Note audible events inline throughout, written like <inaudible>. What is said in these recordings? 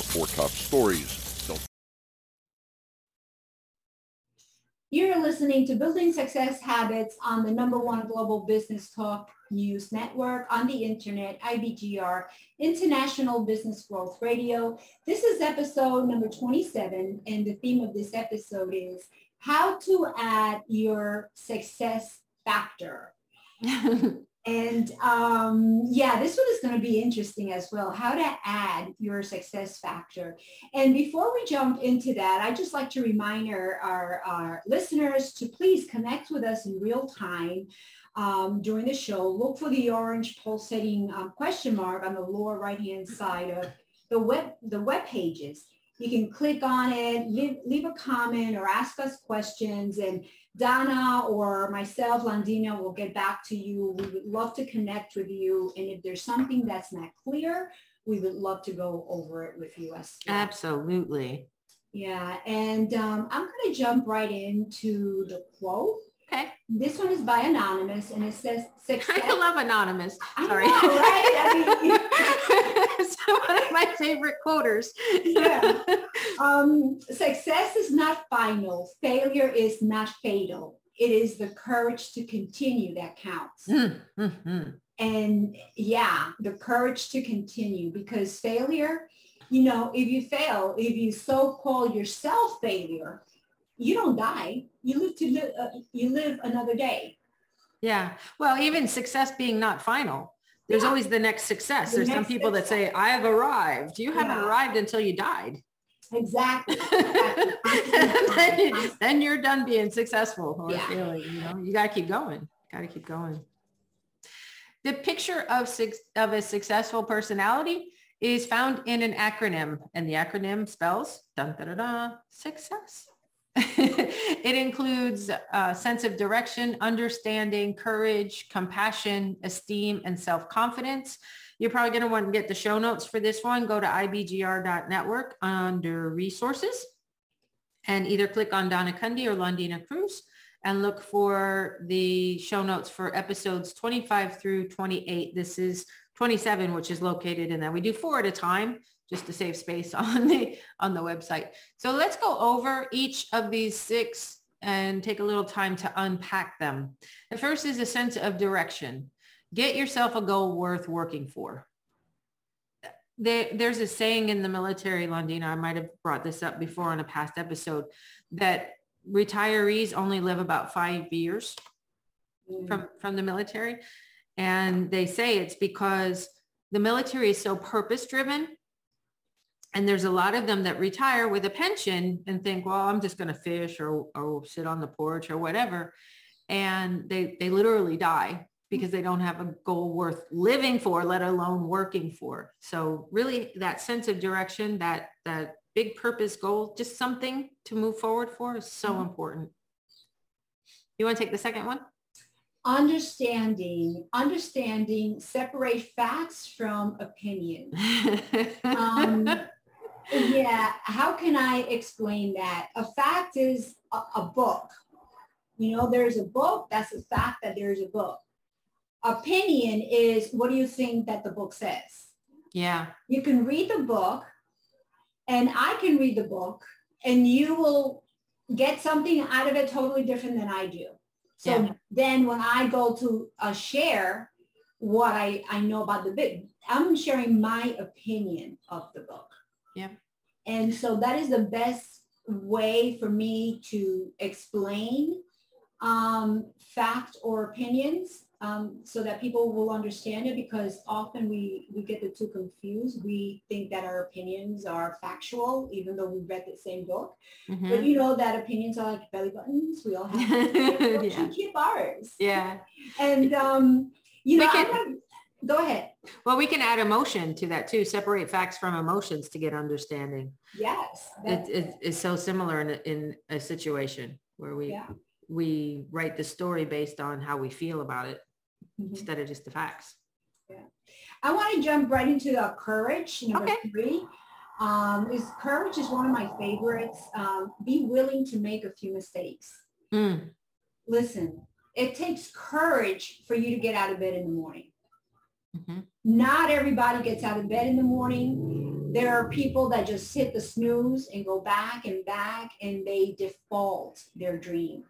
our four top stories. Don't You're listening to Building Success Habits on the number one global business talk news network on the internet, IBGR, International Business Growth Radio. This is episode number 27, and the theme of this episode is how to add your success factor. <laughs> and um, yeah, this one is going to be interesting as well, how to add your success factor. And before we jump into that, I'd just like to remind our, our, our listeners to please connect with us in real time um, during the show. Look for the orange pulsating um, question mark on the lower right-hand side of the web, the web pages. You can click on it, leave, leave a comment or ask us questions and Donna or myself, Londina, will get back to you. We would love to connect with you. And if there's something that's not clear, we would love to go over it with you as well. Absolutely. Yeah. And um, I'm going to jump right into the quote. Okay. This one is by Anonymous and it says <laughs> success. I love Anonymous. Sorry. I know, right? I mean, <laughs> it's one of my favorite quoters. yeah. <laughs> Um, success is not final. Failure is not fatal. It is the courage to continue that counts. Mm-hmm. And yeah, the courage to continue because failure, you know, if you fail, if you so call yourself failure, you don't die. You live to live, uh, you live another day. Yeah. Well, even success being not final, there's always the next success. The there's next some people success. that say, I have arrived. You haven't yeah. arrived until you died. Exactly. <laughs> then, then, you're done being successful or yeah. feeling, you know, you got to keep going. Got to keep going. The picture of, of a successful personality is found in an acronym and the acronym spells dun, da, da, da, success. <laughs> it includes a sense of direction, understanding, courage, compassion, esteem, and self-confidence. You're probably going to want to get the show notes for this one. Go to ibgr.network under resources and either click on Donna Kunde or Londina Cruz and look for the show notes for episodes 25 through 28. This is 27, which is located in that. We do four at a time just to save space <laughs> on the on the website. So let's go over each of these six and take a little time to unpack them. The first is a sense of direction. Get yourself a goal worth working for. There, there's a saying in the military, Londina, I might have brought this up before in a past episode, that retirees only live about five years mm. from, from the military. And they say it's because the military is so purpose driven and there's a lot of them that retire with a pension and think, well, I'm just going to fish or, or sit on the porch or whatever. And they, they literally die because they don't have a goal worth living for, let alone working for. So really that sense of direction, that, that big purpose goal, just something to move forward for is so mm-hmm. important. You want to take the second one? Understanding, understanding, separate facts from opinion. <laughs> um, yeah, how can I explain that? A fact is a, a, book. You know, there's a book, that's a fact that there's a book. Opinion is what do you think that the book says? Yeah. You can read the book and I can read the book and you will get something out of it totally different than I do. So yeah. then when I go to uh, share what I, I know about the book, I'm sharing my opinion of the book. Yeah. And so that is the best way for me to explain um, fact or opinions um, so that people will understand it because often we, we get the two confused. We think that our opinions are factual, even though we read the same book. Mm-hmm. But you know that opinions are like belly buttons. We all have <laughs> to yeah. keep ours. Yeah. And, um, you know, can, Go ahead. Well, we can add emotion to that too. Separate facts from emotions to get understanding. Yes. It, it is so similar in a, in a situation where we yeah. we write the story based on how we feel about it mm-hmm. instead of just the facts. Yeah. I want to jump right into the courage, number okay. three. Um, is courage is one of my favorites. Um, be willing to make a few mistakes. Mm. Listen, it takes courage for you to get out of bed in the morning. Mm-hmm. Not everybody gets out of bed in the morning. There are people that just hit the snooze and go back and back and they default their dream,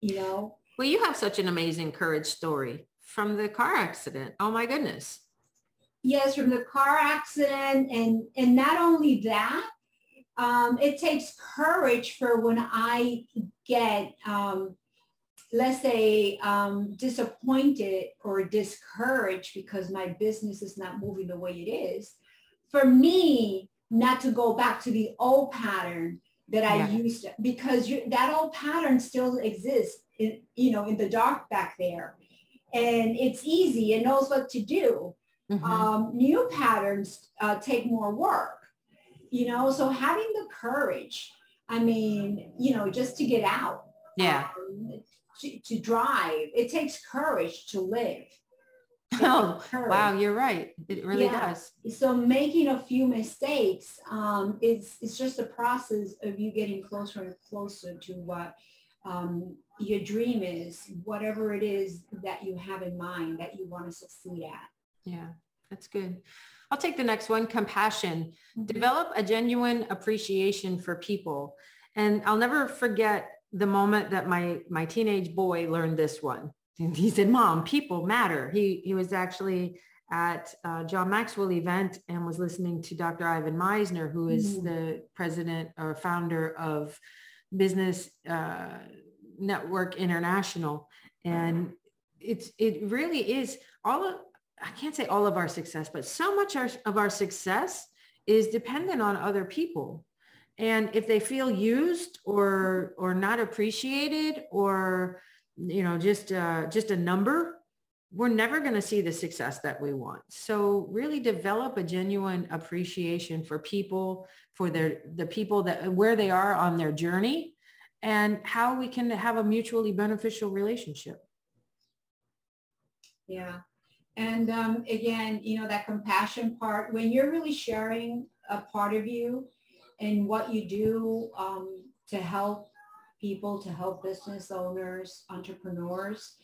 you know? Well, you have such an amazing courage story from the car accident. Oh my goodness. Yes, from the car accident. And, and not only that, um, it takes courage for when I get, um, let's say, um, disappointed or discouraged because my business is not moving the way it is. For me, not to go back to the old pattern that I yeah. used to, because you, that old pattern still exists, in, you know, in the dark back there. And it's easy. It knows what to do. Mm-hmm. Um, new patterns uh, take more work you know so having the courage i mean you know just to get out yeah um, to, to, drive it takes courage to live oh wow you're right it really yeah. does so making a few mistakes um, is it's just a process of you getting closer and closer to what um, your dream is whatever it is that you have in mind that you want to succeed at yeah that's good I'll take the next one, compassion. Mm-hmm. Develop a genuine appreciation for people. And I'll never forget the moment that my, my teenage boy learned this one. And he said, mom, people matter. He, he was actually at John Maxwell event and was listening to Dr. Ivan Misner, who is mm-hmm. the president or founder of Business uh, Network International. And it's, it really is all of, I can't say all of our success, but so much of our success is dependent on other people. And if they feel used or or not appreciated or you know just uh, just a number, we're never going to see the success that we want. So really develop a genuine appreciation for people, for their the people that where they are on their journey, and how we can have a mutually beneficial relationship. Yeah, and um, again, you know, that compassion part, when you're really sharing a part of you and what you do um, to help people, to help business owners, entrepreneurs,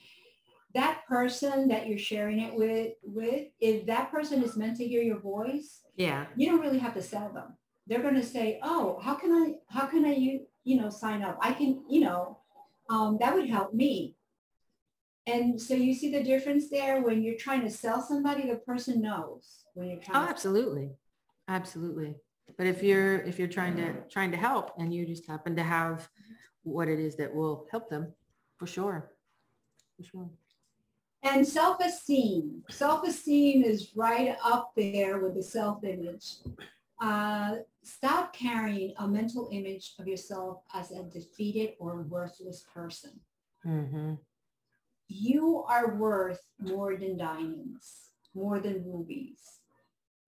that person that you're sharing it with, with, if that person is meant to hear your voice, yeah, you don't really have to sell them. They're going to say, oh, how can I, how can I, you, you know, sign up? I can, you know, um, that would help me. And so you see the difference there when you're trying to sell somebody, the person knows when you're trying. Oh, absolutely. Absolutely. But if you're, if you're trying to, trying to help and you just happen to have what it is that will help them for sure. For sure. And self-esteem. Self-esteem is right up there with the self-image. Uh, stop carrying a mental image of yourself as a defeated or worthless person. Mm-hmm you are worth more than diamonds, more than rubies,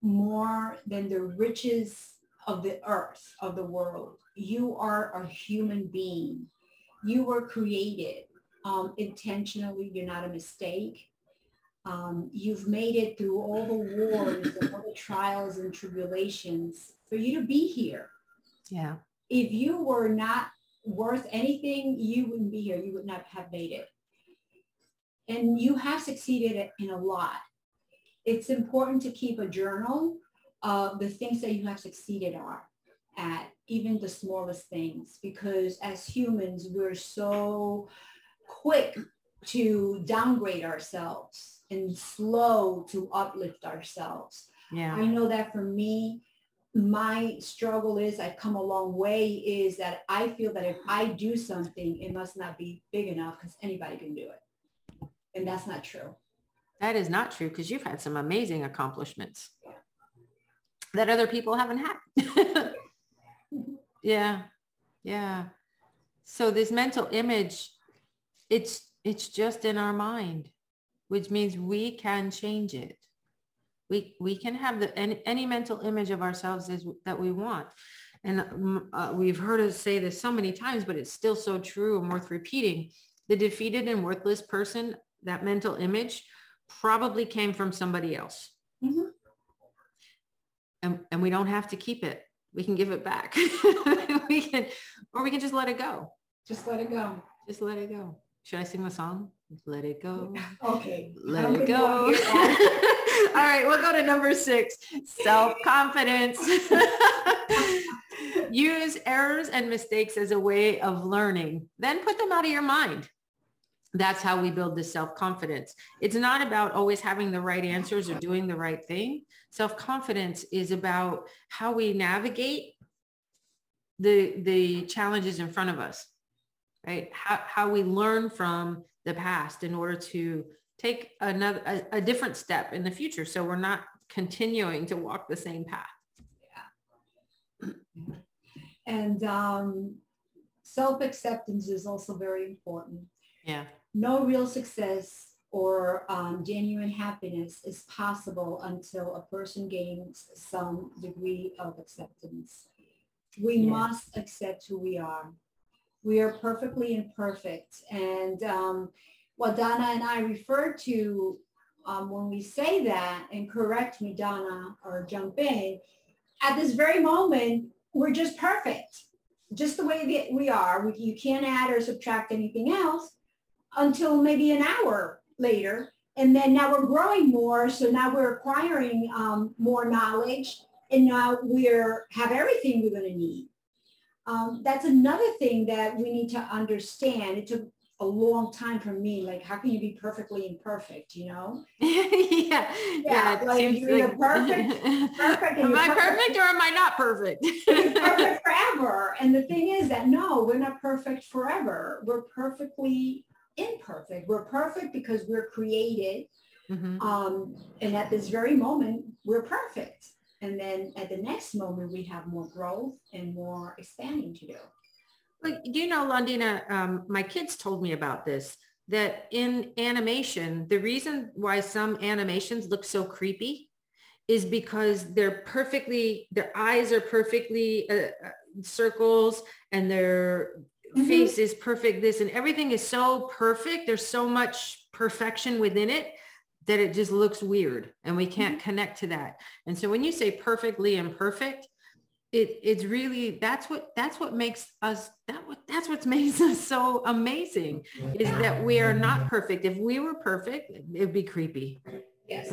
more than the riches of the earth, of the world. You are a human being. You were created um, intentionally. You're not a mistake. Um, you've made it through all the wars and all the trials and tribulations for you to be here. Yeah. If you were not worth anything, you wouldn't be here. You would not have made it and you have succeeded in a lot. It's important to keep a journal of the things that you have succeeded are at, even the smallest things, because as humans, we're so quick to downgrade ourselves and slow to uplift ourselves. Yeah. I know that for me, my struggle is I've come a long way is that I feel that if I do something, it must not be big enough because anybody can do it. And that's not true. That is not true because you've had some amazing accomplishments that other people haven't had. <laughs> yeah. Yeah. So this mental image, it's it's just in our mind, which means we can change it. We we can have the any, any mental image of ourselves is, that we want. And um, uh, we've heard us say this so many times, but it's still so true and worth repeating. The defeated and worthless person that mental image probably came from somebody else. Mm-hmm. And, and we don't have to keep it. We can give it back. <laughs> we can, or we can just let it go. Just let it go. Just let it go. Should I sing the song? Let it go. <laughs> Okay. Let it go. <laughs> All right, we'll go to number six, self-confidence. Use errors and mistakes as a way of learning, then put them out of your mind. That's how we build the self-confidence. It's not about always having the right answers or doing the right thing. Self-confidence is about how we navigate the, the challenges in front of us, right? How, how we learn from the past in order to take another, a, a different step in the future. So we're not continuing to walk the same path. Yeah. <clears throat> And um, self-acceptance is also very important. Yeah. No real success or um, genuine happiness is possible until a person gains some degree of acceptance. We must accept who we are. We are perfectly imperfect. And um, what Donna and I refer to um, when we say that, and correct me, Donna, or jump in, at this very moment, we're just perfect, just the way that we are. We, you can't add or subtract anything else until maybe an hour later. And then now we're growing more. So now we're acquiring um, more knowledge and now we're have everything we're going to need. Um, that's another thing that we need to understand. It took a long time for me. Like, how can you be perfectly imperfect? You know? <laughs> yeah, yeah. like you're like... perfect. Perfect. <laughs> am I perfect, perfect, or am I not perfect? <laughs> perfect forever. And the thing is that no, we're not perfect forever. We're perfectly imperfect. We're perfect because we're created. Mm-hmm. Um, and at this very moment, we're perfect. And then at the next moment, we have more growth and more expanding to do. Like, do you know, Londina, um, my kids told me about this, that in animation, the reason why some animations look so creepy is because they're perfectly, their eyes are perfectly uh, uh circles and their mm-hmm. face is perfect, this and everything is so perfect. There's so much perfection within it that it just looks weird and we can't mm-hmm. connect to that. And so when you say perfectly imperfect, it it's really that's what that's what makes us that what that's what <laughs> makes us so amazing is that we are not perfect if we were perfect it'd be creepy yes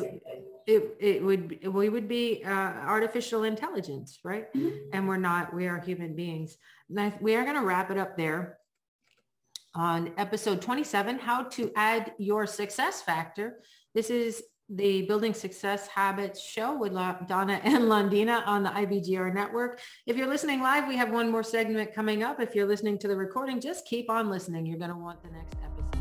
it, it would we would be uh, artificial intelligence right mm-hmm. and we're not we are human beings we are going to wrap it up there on episode 27 how to add your success factor this is the Building Success Habits show with Donna and Londina on the IBGR network. If you're listening live, we have one more segment coming up. If you're listening to the recording, just keep on listening. You're going to want the next episode.